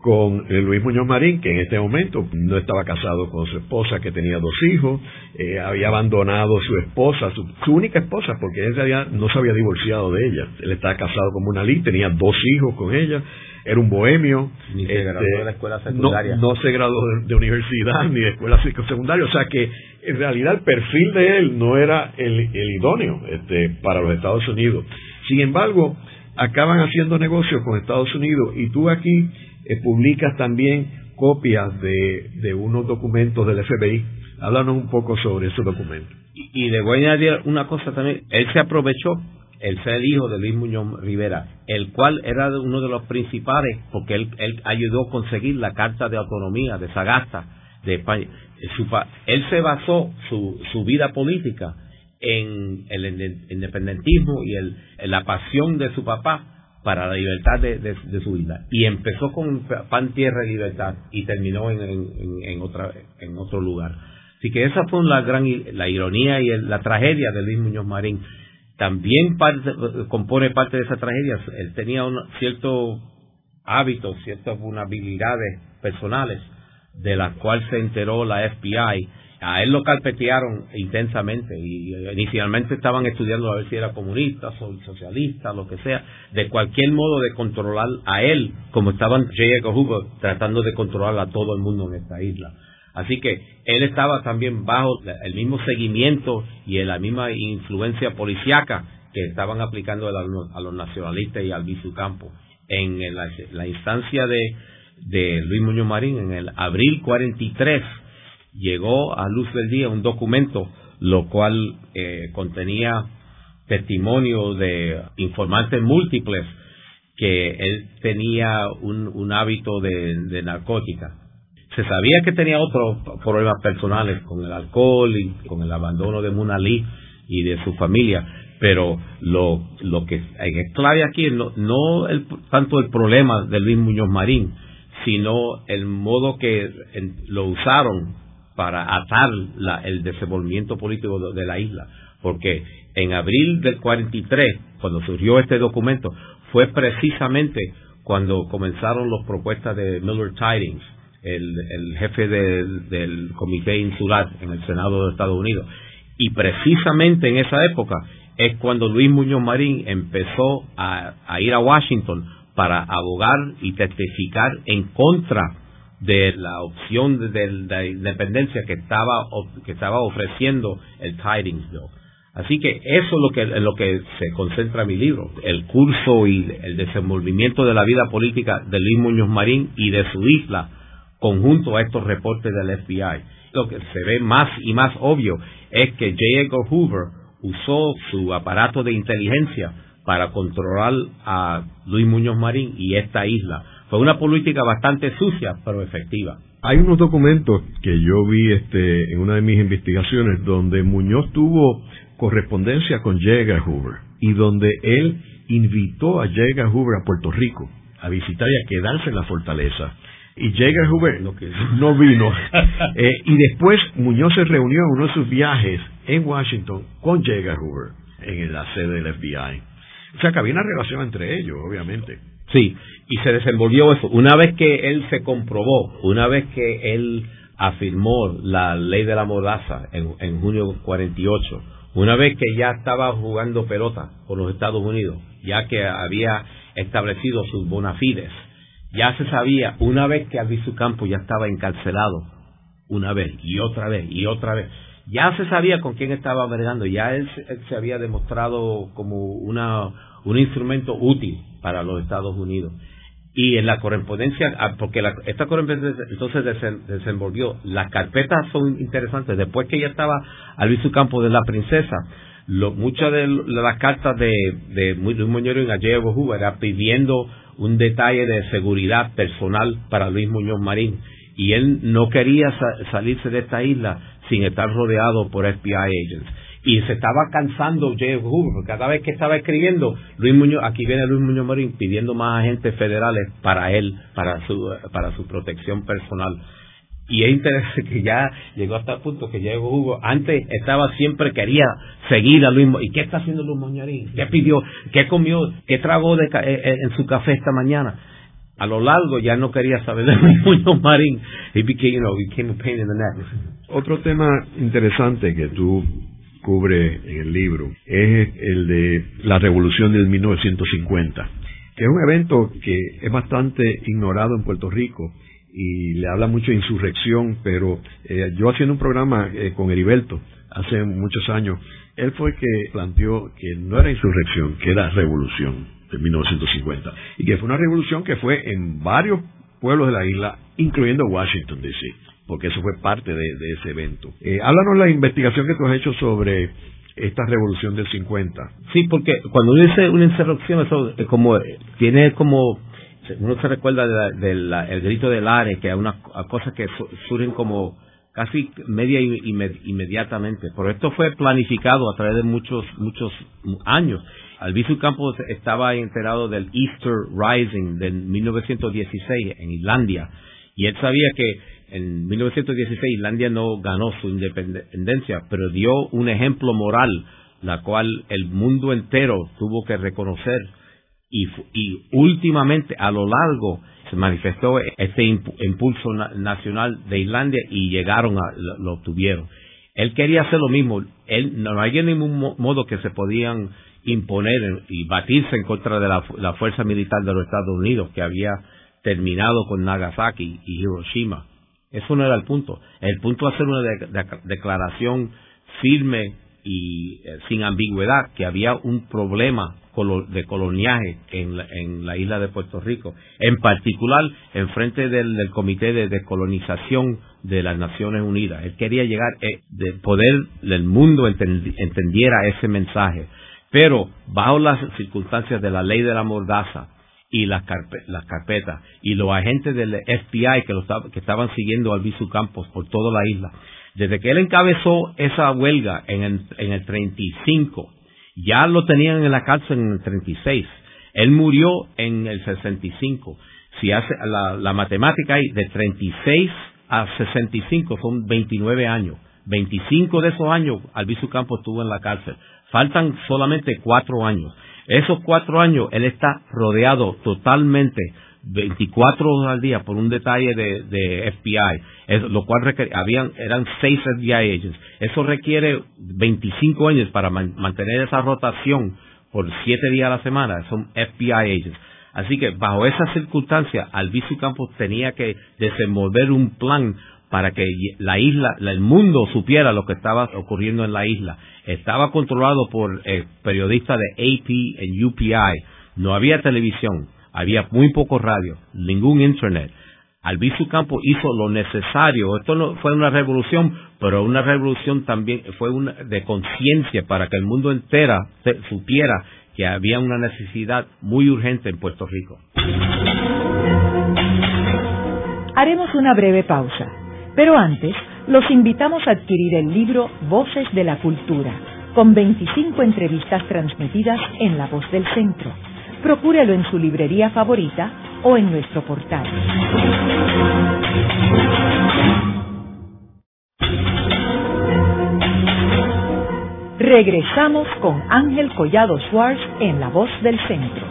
con Luis Muñoz Marín, que en este momento no estaba casado con su esposa, que tenía dos hijos, eh, había abandonado su esposa, su, única esposa, porque él no se había divorciado de ella. Él estaba casado como una ley, tenía dos hijos con ella, era un bohemio. Ni se graduó de la escuela secundaria. No, se graduó de, universidad ni de escuela secundaria. O sea que en realidad el perfil de él no era el, el idóneo este, para los Estados Unidos. Sin embargo, acaban haciendo negocios con Estados Unidos y tú aquí eh, publicas también copias de, de, unos documentos del FBI. Háblanos un poco sobre esos documentos. Y, le voy a añadir una cosa también. Él se aprovechó, el ser hijo de Luis Muñoz Rivera, el cual era uno de los principales, porque él, ayudó a conseguir la Carta de Autonomía de Sagasta de España. él se basó su, su vida política en el independentismo y el, la pasión de su papá para la libertad de, su isla. Y empezó con pan, tierra y libertad y terminó en, en, otra, en otro lugar. Así que esa fue la gran la ironía y la tragedia de Luis Muñoz Marín. También compone parte de esa tragedia. Él tenía un cierto hábitos, ciertas vulnerabilidades personales de las cuales se enteró la FBI. A él lo carpetearon intensamente y inicialmente estaban estudiando a ver si era comunista, socialista, lo que sea, de cualquier modo de controlar a él, como estaban J. Edgar Hoover tratando de controlar a todo el mundo en esta isla. Así que él estaba también bajo el mismo seguimiento y la misma influencia policíaca que estaban aplicando a los nacionalistas y al Campo en la, instancia de, Luis Muñoz Marín, en el abril 43, llegó a luz del día un documento lo cual eh, contenía testimonio de informantes múltiples que él tenía un, hábito de, de, narcótica. Se sabía que tenía otros problemas personales con el alcohol y con el abandono de Munalí y de su familia, pero lo, lo que es clave aquí es no, no el, tanto el problema de Luis Muñoz Marín, sino el modo que lo usaron para atar el desenvolvimiento político de, la isla. Porque en abril del 43, cuando surgió este documento, fue precisamente cuando comenzaron las propuestas de Miller Tidings, el jefe del Comité Insular en el Senado de Estados Unidos. Y precisamente en esa época es cuando Luis Muñoz Marín empezó a, ir a Washington para abogar y testificar en contra de la opción de, la independencia que estaba que estaba ofreciendo el Tidings Bill. Así que eso es lo que en lo que se concentra mi libro, el curso y el desenvolvimiento de la vida política de Luis Muñoz Marín y de su isla conjunto a estos reportes del FBI. Lo que se ve más y más obvio es que J. Edgar Hoover usó su aparato de inteligencia para controlar a Luis Muñoz Marín y esta isla. Fue una política bastante sucia, pero efectiva. Hay unos documentos que yo vi este, en una de mis investigaciones donde Muñoz tuvo correspondencia con J. Hoover y donde él invitó a J. Hoover a Puerto Rico a visitar y a quedarse en la fortaleza. Y J. Hoover no vino. (laughs) Eh, y después Muñoz se reunió en uno de sus viajes en Washington con J. Hoover en la sede del FBI. O sea que había una relación entre ellos, obviamente. Sí, y se desenvolvió eso. Una vez que él se comprobó, una vez que él afirmó la ley de la mordaza en, en junio 48, una vez que ya estaba jugando pelota con los Estados Unidos, ya que había establecido sus bona fides, ya se sabía, una vez que Albizu Campo ya estaba encarcelado, una vez y otra vez y otra vez, ya se sabía con quién estaba bregando, ya él, se había demostrado como una, un instrumento útil para los Estados Unidos. Y en la correspondencia, ah, porque esta correspondencia entonces desenvolvió, las carpetas son interesantes, después que ya estaba Albizu Campo de la princesa, lo, muchas de las cartas de, de Luis Muñoz en Gallego era pidiendo un detalle de seguridad personal para Luis Muñoz Marín y él no quería salirse de esta isla sin estar rodeado por FBI agents. Y se estaba cansando J. Hoover, cada vez que estaba escribiendo, Luis Muñoz, aquí viene Luis Muñoz Marín pidiendo más agentes federales para él, para su, para su protección personal. Y es interesante que ya llegó hasta el punto que llegó Hugo. Antes estaba siempre, quería seguir a Luis ¿Y qué está haciendo Luis Moñarín? ¿Qué pidió? ¿Qué comió? ¿Qué tragó de, eh, eh, en su café esta mañana? A lo largo ya no quería saber de (laughs) Luis Marín. He became, you know, became a pain in the neck. Otro tema interesante que tú cubre en el libro es el de la revolución del 1950, que es un evento que es bastante ignorado en Puerto Rico y le habla mucho de insurrección, pero eh, yo haciendo un programa eh, con Heriberto hace muchos años, él fue el que planteó que no era insurrección, que era revolución de 1950, y que fue una revolución que fue en varios pueblos de la isla, incluyendo Washington, D.C., porque eso fue parte de, ese evento. Eh, háblanos la investigación que tú has hecho sobre esta revolución del 50. Sí, porque cuando uno dice una insurrección, eso como, tiene como uno se recuerda del grito del Are, que es una cosa que surgen como casi media inmediatamente. Pero esto fue planificado a través de muchos, muchos años. Albizu Campos estaba enterado del Easter Rising de 1916 en Islandia y él sabía que en 1916 Islandia no ganó su independencia, pero dio un ejemplo moral, la cual el mundo entero tuvo que reconocer y, últimamente a lo largo se manifestó este impulso nacional de Islandia y llegaron a lo, obtuvieron. Él quería hacer lo mismo. Él no había ningún modo que se podían imponer y batirse en contra de la, fuerza militar de los Estados Unidos que había terminado con Nagasaki y Hiroshima. Eso no era el punto. El punto es hacer una declaración firme y eh, sin ambigüedad que había un problema de coloniaje en la, isla de Puerto Rico, en particular en frente del, Comité de Decolonización de las Naciones Unidas. Él quería llegar, eh, de poder el mundo entendiera ese mensaje, pero bajo las circunstancias de la ley de la mordaza y las, carpetas y los agentes del FBI que, lo, que estaban siguiendo al Bisu Campos por toda la isla, desde que él encabezó esa huelga en el, en el 35, ya lo tenían en la cárcel en el 36. Él murió en el 65. Si hace la, la matemática hay de 36 a 65 son 29 años. 25 de esos años Albizu Campos estuvo en la cárcel. Faltan solamente cuatro años. Esos cuatro años él está rodeado totalmente 24 horas al día por un detalle de, FBI, lo cual habían, eran seis FBI agents. Eso requiere 25 años para mantener esa rotación por siete días a la semana, son FBI agents. Así que bajo esas circunstancias, Albizu Campos tenía que desenvolver un plan para que la isla, el mundo supiera lo que estaba ocurriendo en la isla. Estaba controlado por eh, periodistas de AP y UPI, no había televisión había muy poco radio, ningún internet. Albizu Campo hizo lo necesario. Esto no fue una revolución, pero una revolución también fue una de conciencia para que el mundo entera supiera que había una necesidad muy urgente en Puerto Rico. Haremos una breve pausa, pero antes los invitamos a adquirir el libro Voces de la Cultura, con 25 entrevistas transmitidas en La Voz del Centro procúrelo en su librería favorita o en nuestro portal. Regresamos con Ángel Collado Schwartz en La Voz del Centro.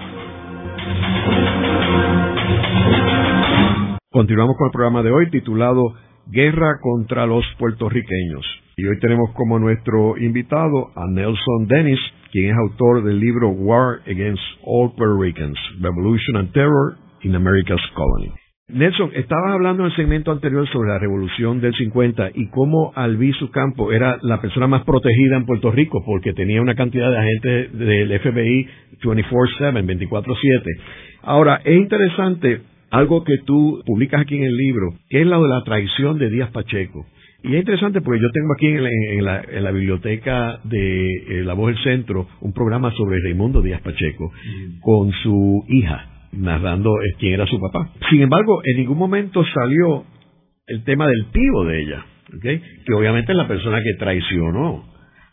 Continuamos con el programa de hoy titulado Guerra contra los puertorriqueños. Y hoy tenemos como nuestro invitado a Nelson Dennis, quien es autor del libro War Against All Puerto Ricans, Revolution and Terror in America's Colony. Nelson, estabas hablando en el segmento anterior sobre la revolución del 50 y cómo Albizu Campo era la persona más protegida en Puerto Rico porque tenía una cantidad de agentes del FBI 24-7, 24-7. Ahora, es interesante algo que tú publicas aquí en el libro, que es lo de la traición de Díaz Pacheco. Y es interesante porque yo tengo aquí en la, biblioteca de eh, La Voz del Centro un programa sobre Raimundo Díaz Pacheco con su hija, narrando eh, quién era su papá. Sin embargo, en ningún momento salió el tema del pivo de ella, que obviamente es la persona que traicionó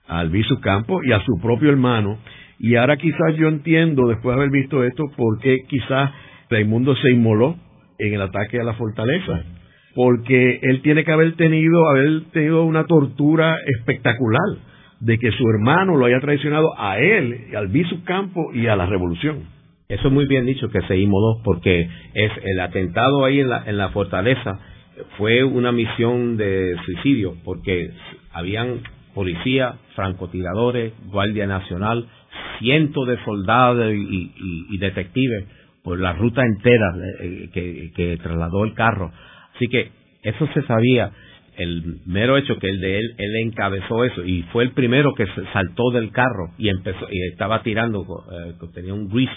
a Albizu Campo y a su propio hermano. Y ahora quizás yo entiendo, después de haber visto esto, por qué quizás Raimundo se inmoló en el ataque a la fortaleza porque él tiene que haber tenido, haber tenido una tortura espectacular de que su hermano lo haya traicionado a él, al Bisu Campo y a la revolución. Eso es muy bien dicho que se inmoló, porque es el atentado ahí en la, en la fortaleza fue una misión de suicidio, porque habían policía, francotiradores, Guardia Nacional, cientos de soldados y, detectives por la ruta entera eh, que, que trasladó el carro Así que eso se sabía, el mero hecho que el de él, él encabezó eso y fue el primero que se saltó del carro y empezó y estaba tirando, eh, tenía un grease.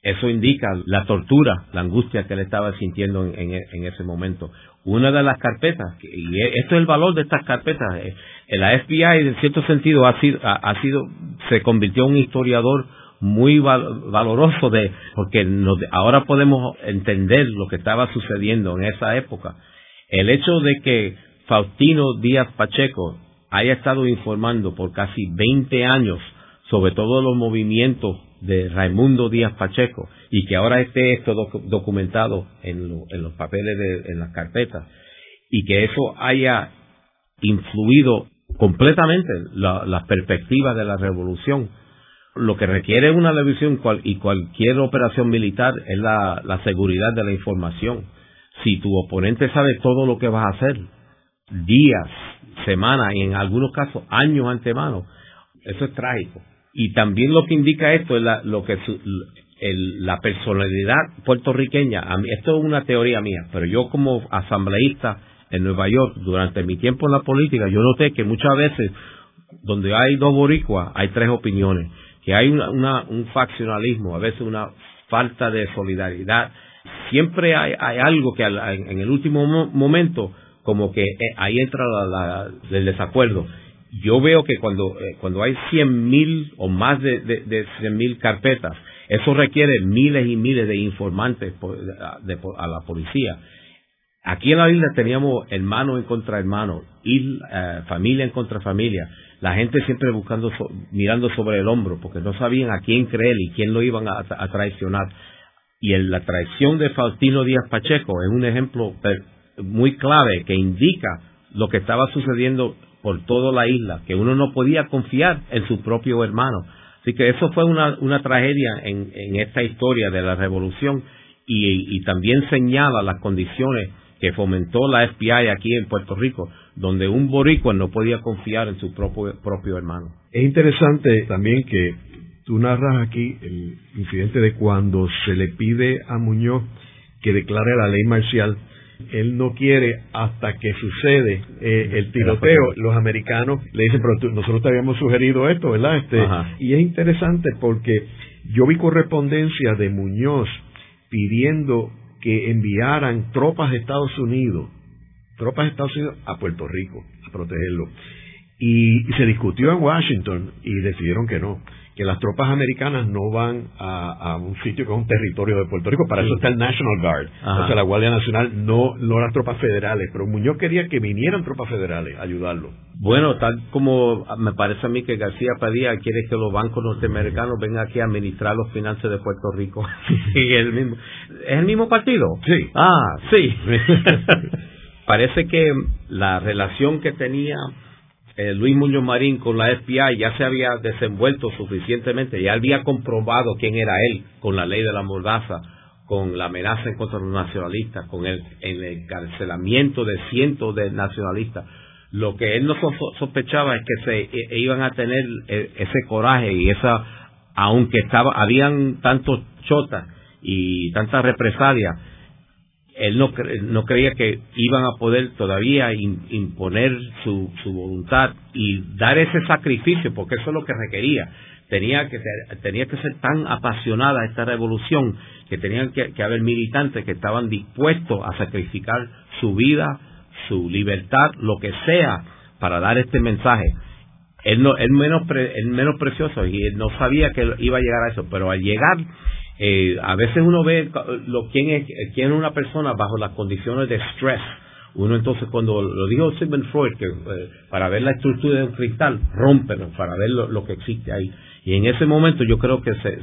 Eso indica la tortura, la angustia que él estaba sintiendo en, en, ese momento. Una de las carpetas, y esto es el valor de estas carpetas, eh, la FBI en cierto sentido ha sido, ha sido se convirtió en un historiador muy valoroso de porque ahora podemos entender lo que estaba sucediendo en esa época. El hecho de que Faustino Díaz Pacheco haya estado informando por casi 20 años sobre todos los movimientos de Raimundo Díaz Pacheco y que ahora esté esto documentado en, los papeles, de, en las carpetas y que eso haya influido completamente las perspectivas de la revolución. Lo que requiere una revisión y cualquier operación militar es la, la seguridad de la información. Si tu oponente sabe todo lo que vas a hacer, días, semanas y en algunos casos años antemano, eso es trágico. Y también lo que indica esto es la, lo que la personalidad puertorriqueña. esto es una teoría mía, pero yo como asambleísta en Nueva York durante mi tiempo en la política, yo noté que muchas veces donde hay dos boricuas hay tres opiniones, que hay una, un faccionalismo, a veces una falta de solidaridad. Siempre hay, algo que en, el último momento como que eh, ahí entra la, el desacuerdo yo veo que cuando, eh, cuando hay cien mil o más de, de, cien mil carpetas, eso requiere miles y miles de informantes a la policía. Aquí en la isla teníamos hermano en contra hermano, y, eh, familia en contra familia, la gente siempre buscando, mirando sobre el hombro, porque no sabían a quién creer y quién lo iban a, traicionar. Y la traición de Faustino Díaz Pacheco es un ejemplo muy clave que indica lo que estaba sucediendo por toda la isla, que uno no podía confiar en su propio hermano. Así que eso fue una, una tragedia en, en, esta historia de la revolución y, y, también señala las condiciones que fomentó la FBI aquí en Puerto Rico, donde un boricua no podía confiar en su propio, propio hermano. Es interesante también que tú narras aquí el incidente de cuando se le pide a Muñoz que declare la ley marcial él no quiere hasta que sucede eh, el tiroteo. Los americanos le dicen, pero nosotros te habíamos sugerido esto, ¿verdad? Este, y es interesante porque yo vi correspondencia de Muñoz pidiendo que enviaran tropas de Estados Unidos, tropas de Estados Unidos a Puerto Rico a protegerlo. y se discutió en Washington y decidieron que no que las tropas americanas no van a, un sitio que es un territorio de Puerto Rico, para eso está el National Guard, o sea, la Guardia Nacional, no, no las tropas federales, pero Muñoz quería que vinieran tropas federales a ayudarlo. Bueno, tal como me parece a mí que García Padilla quiere que los bancos norteamericanos vengan aquí a administrar los finanzas de Puerto Rico. ¿Es (laughs) el mismo, ¿Es el mismo partido? Sí. Ah, sí. (laughs) parece que la relación que tenía eh, Luis Muñoz Marín con la FBI ya se había desenvuelto suficientemente, ya había comprobado quién era él con la ley de la mordaza, con la amenaza en contra de los nacionalistas, con el, el encarcelamiento de cientos de nacionalistas. Lo que él no sospechaba es que se e, e iban a tener e, ese coraje y esa, aunque estaba, habían tantos chotas y tantas represalias, él no, no creía que iban a poder todavía imponer su, su voluntad y dar ese sacrificio, porque eso es lo que requería. Tenía que, tenía que ser tan apasionada esta revolución que tenían que, haber militantes que estaban dispuestos a sacrificar su vida, su libertad, lo que sea, para dar este mensaje. Él, no, él, menos, él menos precioso y él no sabía que iba a llegar a eso, pero al llegar eh, a veces uno ve lo, quién, es, quién es una persona bajo las condiciones de estrés. Uno entonces cuando lo dijo Sigmund Freud, que eh, para ver la estructura de un cristal, rómpelo, para ver lo, que existe ahí. Y en ese momento yo creo que se,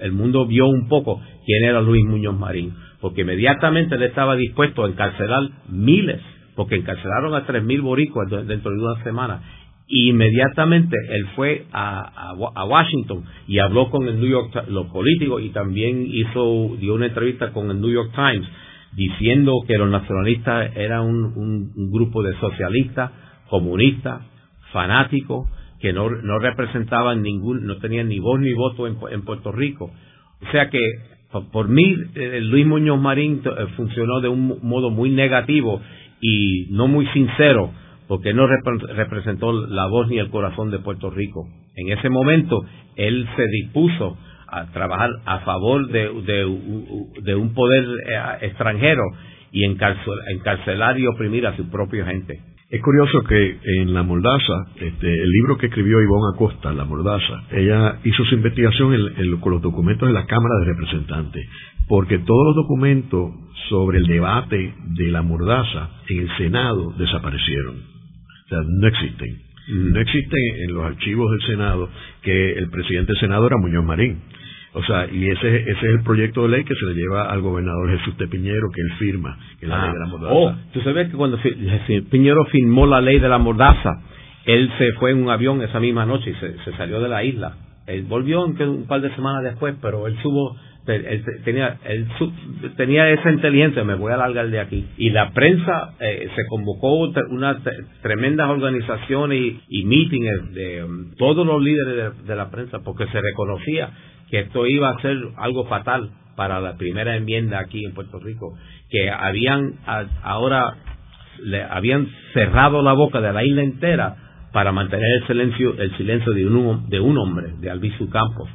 el mundo vio un poco quién era Luis Muñoz Marín, porque inmediatamente él estaba dispuesto a encarcelar miles, porque encarcelaron a tres mil boricuas dentro de una semana inmediatamente él fue a, a, Washington y habló con el New York los políticos y también hizo dio una entrevista con el New York Times diciendo que los nacionalistas eran un, grupo de socialistas comunistas fanáticos que no, no representaban ningún no tenían ni voz ni voto en, en Puerto Rico. O sea que por mí eh, Luis Muñoz Marín eh, funcionó de un modo muy negativo y no muy sincero porque no representó la voz ni el corazón de Puerto Rico. En ese momento, él se dispuso a trabajar a favor de, un poder eh, extranjero y encarcelar y oprimir a su propia gente. Es curioso que en La Mordaza, este, el libro que escribió Ivonne Acosta, La Mordaza, ella hizo su investigación con los documentos de la Cámara de Representantes, porque todos los documentos sobre el debate de La Mordaza en el Senado desaparecieron. Sea, no existen. No existen en los archivos del Senado que el presidente del Senado era Muñoz Marín. O sea, y ese, ese es el proyecto de ley que se le lleva al gobernador Jesús de Piñero, que él firma, que la ley de la mordaza. Oh, tú sabes que cuando Piñero firmó la ley de la mordaza, él se fue en un avión esa misma noche y se, se salió de la isla. Él volvió un par de semanas después, pero él subo él tenía, él tenía esa inteligencia, me voy a alargar de aquí. Y la prensa eh, se convocó unas tremendas organizaciones y, y meetings de um, todos los líderes de, la prensa porque se reconocía que esto iba a ser algo fatal para la primera enmienda aquí en Puerto Rico, que habían ahora le habían cerrado la boca de la isla entera para mantener el silencio el silencio de un de un hombre de Albizu Campos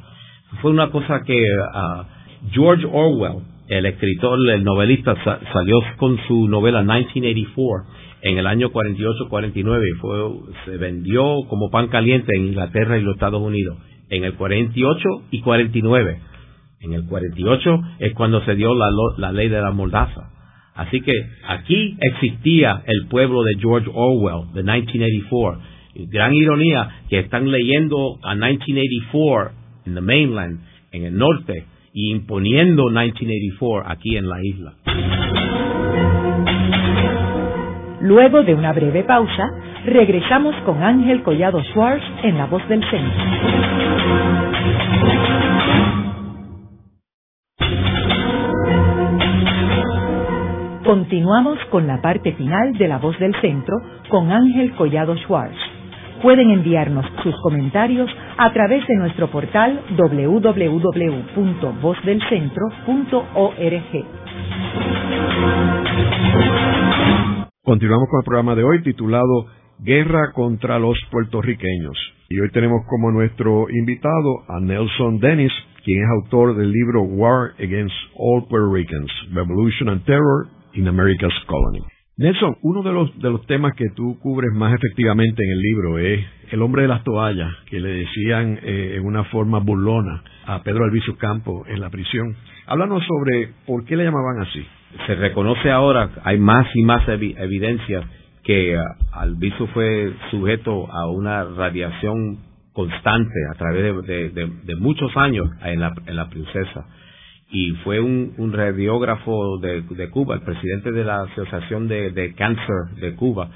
fue una cosa que uh, George Orwell, el escritor, el novelista, salió con su novela 1984 en el año 48-49 y se vendió como pan caliente en Inglaterra y los Estados Unidos. En el 48 y 49. En el 48 es cuando se dio la, la ley de la mordaza. Así que aquí existía el pueblo de George Orwell, de 1984. Gran ironía que están leyendo a 1984 en the mainland, en el norte, y imponiendo 1984 aquí en la isla. Luego de una breve pausa, regresamos con Ángel Collado Schwartz en La Voz del Centro. Continuamos con la parte final de La Voz del Centro con Ángel Collado Schwartz. Pueden enviarnos sus comentarios a través de nuestro portal www.vozdelcentro.org. Continuamos con el programa de hoy titulado Guerra contra los puertorriqueños. Y hoy tenemos como nuestro invitado a Nelson Dennis, quien es autor del libro War Against All Puerto Ricans, Revolution and Terror in America's Colony. Nelson, uno de los, de los temas que tú cubres más efectivamente en el libro es el hombre de las toallas, que le decían eh, en una forma burlona a Pedro Albizu Campo en la prisión. Háblanos sobre por qué le llamaban así. Se reconoce ahora, hay más y más evidencia que uh, Albizu fue sujeto a una radiación constante a través de, muchos años en la, en la princesa y fue un, radiógrafo de, Cuba, el presidente de la Asociación de, Cáncer de Cuba,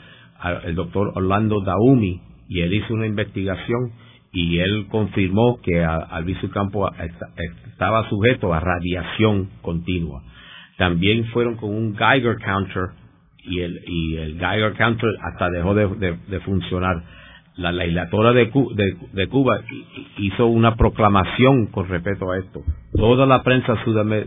el doctor Orlando Daumi, y él hizo una investigación y él confirmó que Albizu Campo estaba sujeto a radiación continua. También fueron con un Geiger counter y el, y el Geiger counter hasta dejó de funcionar la legislatura de, Cuba hizo una proclamación con respecto a esto. Toda la prensa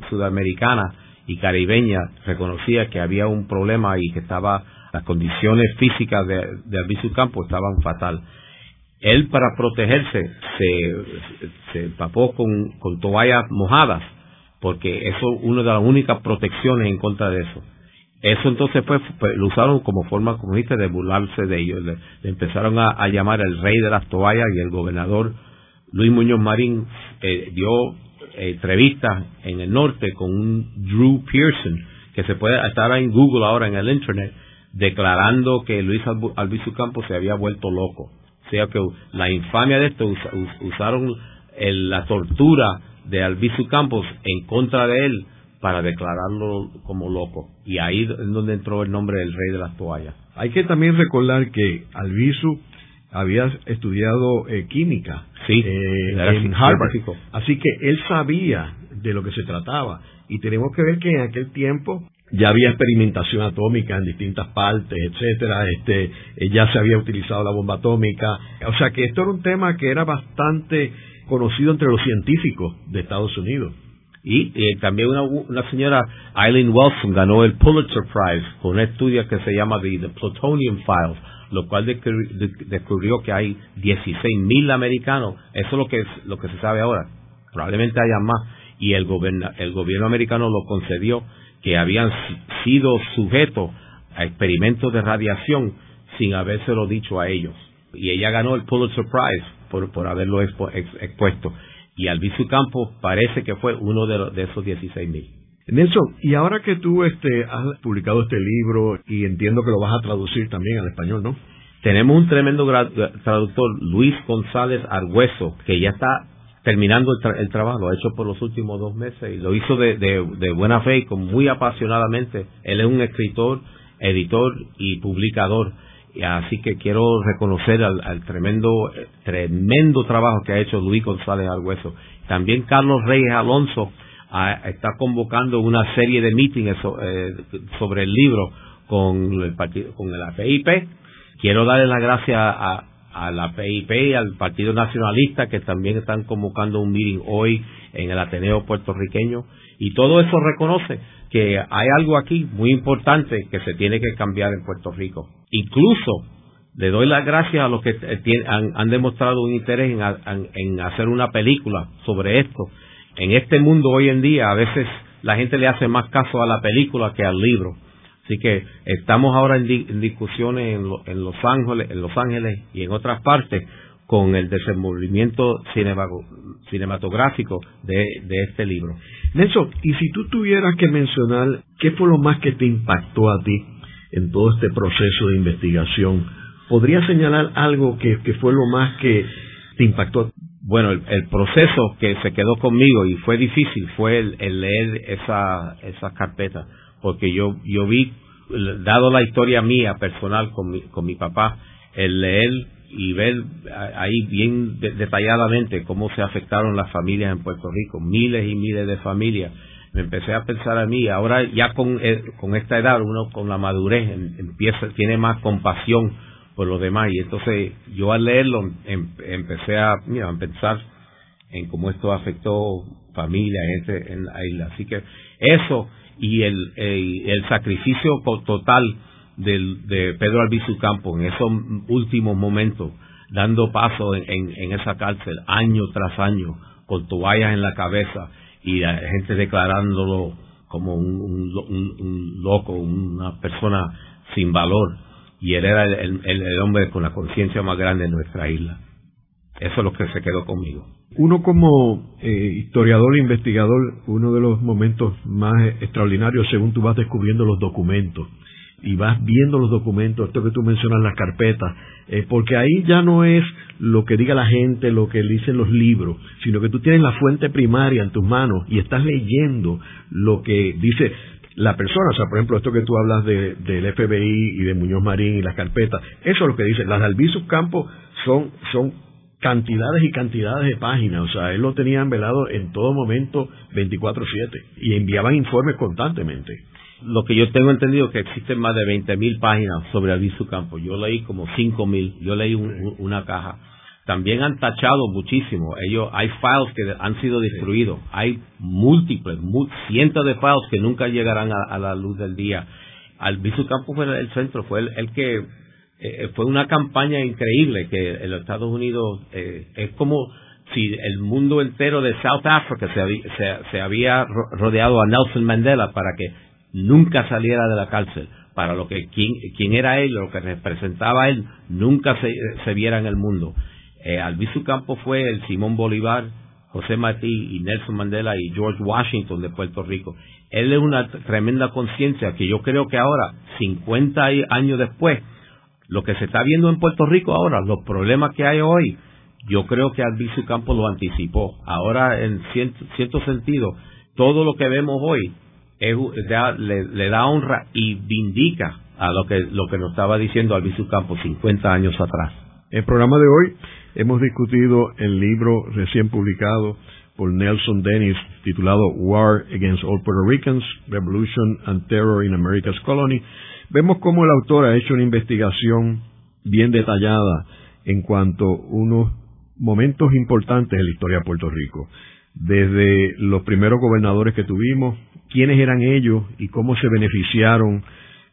sudamericana y caribeña reconocía que había un problema y que estaba las condiciones físicas de, de Campo estaban fatal. Él para protegerse se, se empapó con toallas mojadas porque eso es una de las únicas protecciones en contra de eso. Eso entonces pues, lo usaron como forma, como dice, de burlarse de ellos. Le, empezaron a, llamar el rey de las toallas y el gobernador Luis Muñoz Marín eh, dio eh, entrevistas en el norte con un Drew Pearson, que se puede estar en Google ahora en el Internet, declarando que Luis Albizu Campos se había vuelto loco. O sea que la infamia de esto usaron la tortura de Albizu Campos en contra de él para declararlo como loco. Y ahí es donde entró el nombre del rey de las toallas. Hay que también recordar que Albizu había estudiado eh, química eh, en Harvard. Así que él sabía de lo que se trataba. Y tenemos que ver que en aquel tiempo ya había experimentación atómica en distintas partes, etcétera, este, eh, ya se había utilizado la bomba atómica, o sea que esto era un tema que era bastante conocido entre los científicos de Estados Unidos. Y eh, también una, una, señora, Eileen Wilson, ganó el Pulitzer Prize con un estudio que se llama The, Plutonium Files, lo cual descubrió que hay 16.000 americanos. Eso es lo que, es, lo que se sabe ahora. Probablemente haya más. Y el, el gobierno americano lo concedió que habían sido sujetos a experimentos de radiación sin habérselo dicho a ellos. Y ella ganó el Pulitzer Prize por, por haberlo expuesto. Y Albizu Campos parece que fue uno de, de esos 16 mil. Nelson, y ahora que tú este, has publicado este libro y entiendo que lo vas a traducir también al español, ¿no? Tenemos un tremendo traductor, Luis González Argüeso, que ya está terminando el, trabajo, lo ha hecho por los últimos dos meses y lo hizo de, de, buena fe y con muy apasionadamente. Él es un escritor, editor y publicador. Así que quiero reconocer al, tremendo, tremendo trabajo que ha hecho Luis González Argüeso. También Carlos Reyes Alonso, está convocando una serie de meetings eh, sobre el libro con el partido, con la PIP. Quiero darle las gracias a, a la PIP y al Partido Nacionalista que también están convocando un meeting hoy en el Ateneo puertorriqueño y todo eso reconoce que hay algo aquí muy importante que se tiene que cambiar en Puerto Rico. Incluso le doy las gracias a los que han, demostrado un interés en hacer una película sobre esto en este mundo hoy en día a veces la gente le hace más caso a la película que al libro. Así que estamos ahora en, discusiones en, Los Ángeles, en Los Ángeles y en otras partes con el desenvolvimiento cinematográfico de, este libro. Nelson, y si tú tuvieras que mencionar qué fue lo más que te impactó a ti en todo este proceso de investigación, ¿podrías señalar algo que, que fue lo más que te impactó? bueno, el, proceso que se quedó conmigo y fue difícil fue el, leer esa, esa carpeta, porque yo, yo vi, dado la historia mía personal con mi, con mi papá, el leer y ver ahí bien detalladamente cómo se afectaron las familias en Puerto Rico, miles y miles de familias. Me empecé a pensar a mí, ahora ya con, eh, con esta edad, uno con la madurez em, empieza, tiene más compasión por los demás. Y entonces yo al leerlo em, empecé a, a pensar en cómo esto afectó familia, gente en la isla. Así que eso y el, el, sacrificio total del, de Pedro Albizu Campo en esos últimos momentos, dando paso en, en, esa cárcel año tras año, con toallas en la cabeza y la gente declarándolo como un, un, un loco, una persona sin valor y él era el, hombre con la conciencia más grande de nuestra isla. Eso es lo que se quedó conmigo. Uno como eh, historiador e investigador, uno de los momentos más extraordinarios según tú vas descubriendo los documentos y vas viendo los documentos, esto que tú mencionas, las carpetas, eh, porque ahí ya no es lo que diga la gente, lo que dicen los libros, sino que tú tienes la fuente primaria en tus manos y estás leyendo lo que dice la persona, o sea, por ejemplo, esto que tú hablas de, del FBI y de Muñoz Marín y las carpetas, eso es lo que dice, las de Albizu Campos son, son cantidades y cantidades de páginas, o sea, él lo tenía velado en todo momento 24/7 y enviaban informes constantemente. Lo que yo tengo entendido es que existen más de 20.000 páginas sobre Albizu Campos, yo leí como 5.000, yo leí una caja también han tachado muchísimo. Ellos, hay files que han sido destruidos. Hay múltiples, cientos de files que nunca llegarán a, la luz del día. Albizu Campos fue el centro, fue el, que eh, fue una campaña increíble que en los Estados Unidos eh, es como si el mundo entero de South Africa se, se, había rodeado a Nelson Mandela para que nunca saliera de la cárcel para lo que quién, era él, lo que representaba él, nunca se, se viera en el mundo. Eh, Albizu Campo fue el Simón Bolívar, José Martí y Nelson Mandela y George Washington de Puerto Rico. Él es una tremenda conciencia que yo creo que ahora, 50 años después, lo que se está viendo en Puerto Rico ahora, los problemas que hay hoy, yo creo que Albizu Campo lo anticipó. Ahora, en cierto, sentido, todo lo que vemos hoy le, da honra y vindica a lo que, lo que nos estaba diciendo Albizu Campo 50 años atrás. El programa de hoy hemos discutido el libro recién publicado por Nelson Dennis titulado War Against All Puerto Ricans, Revolution and Terror in America's Colony. Vemos cómo el autor ha hecho una investigación bien detallada en cuanto a unos momentos importantes de la historia de Puerto Rico. Desde los primeros gobernadores que tuvimos, quiénes eran ellos y cómo se beneficiaron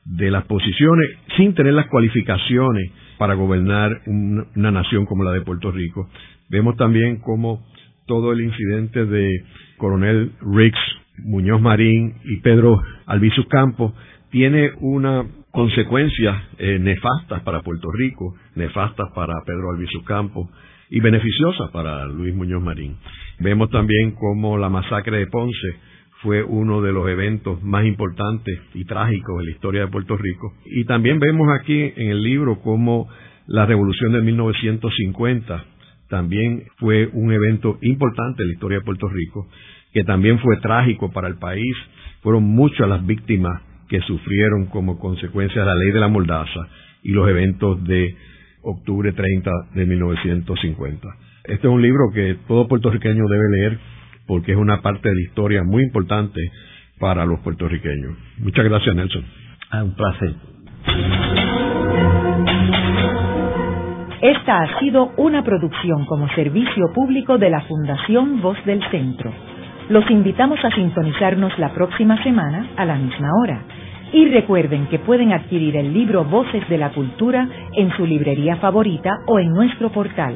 de las posiciones sin tener las cualificaciones para gobernar una nación como la de Puerto Rico. Vemos también cómo todo el incidente de coronel Riggs, Muñoz Marín y Pedro Albizu Campos tiene una consecuencias eh, nefastas para Puerto Rico, nefastas para Pedro Albizu Campos y beneficiosas para Luis Muñoz Marín. Vemos también cómo la masacre de Ponce fue uno de los eventos más importantes y trágicos en la historia de Puerto Rico. Y también vemos aquí en el libro cómo la revolución de 1950 también fue un evento importante en la historia de Puerto Rico, que también fue trágico para el país. Fueron muchas las víctimas que sufrieron como consecuencia de la ley de la mordaza y los eventos de octubre 30 de 1950. Este es un libro que todo puertorriqueño debe leer porque es una parte de la historia muy importante para los puertorriqueños. Muchas gracias, Nelson. Ah, un placer. Esta ha sido una producción como servicio público de la Fundación Voz del Centro. Los invitamos a sintonizarnos la próxima semana a la misma hora. Y recuerden que pueden adquirir el libro Voces de la Cultura en su librería favorita o en nuestro portal.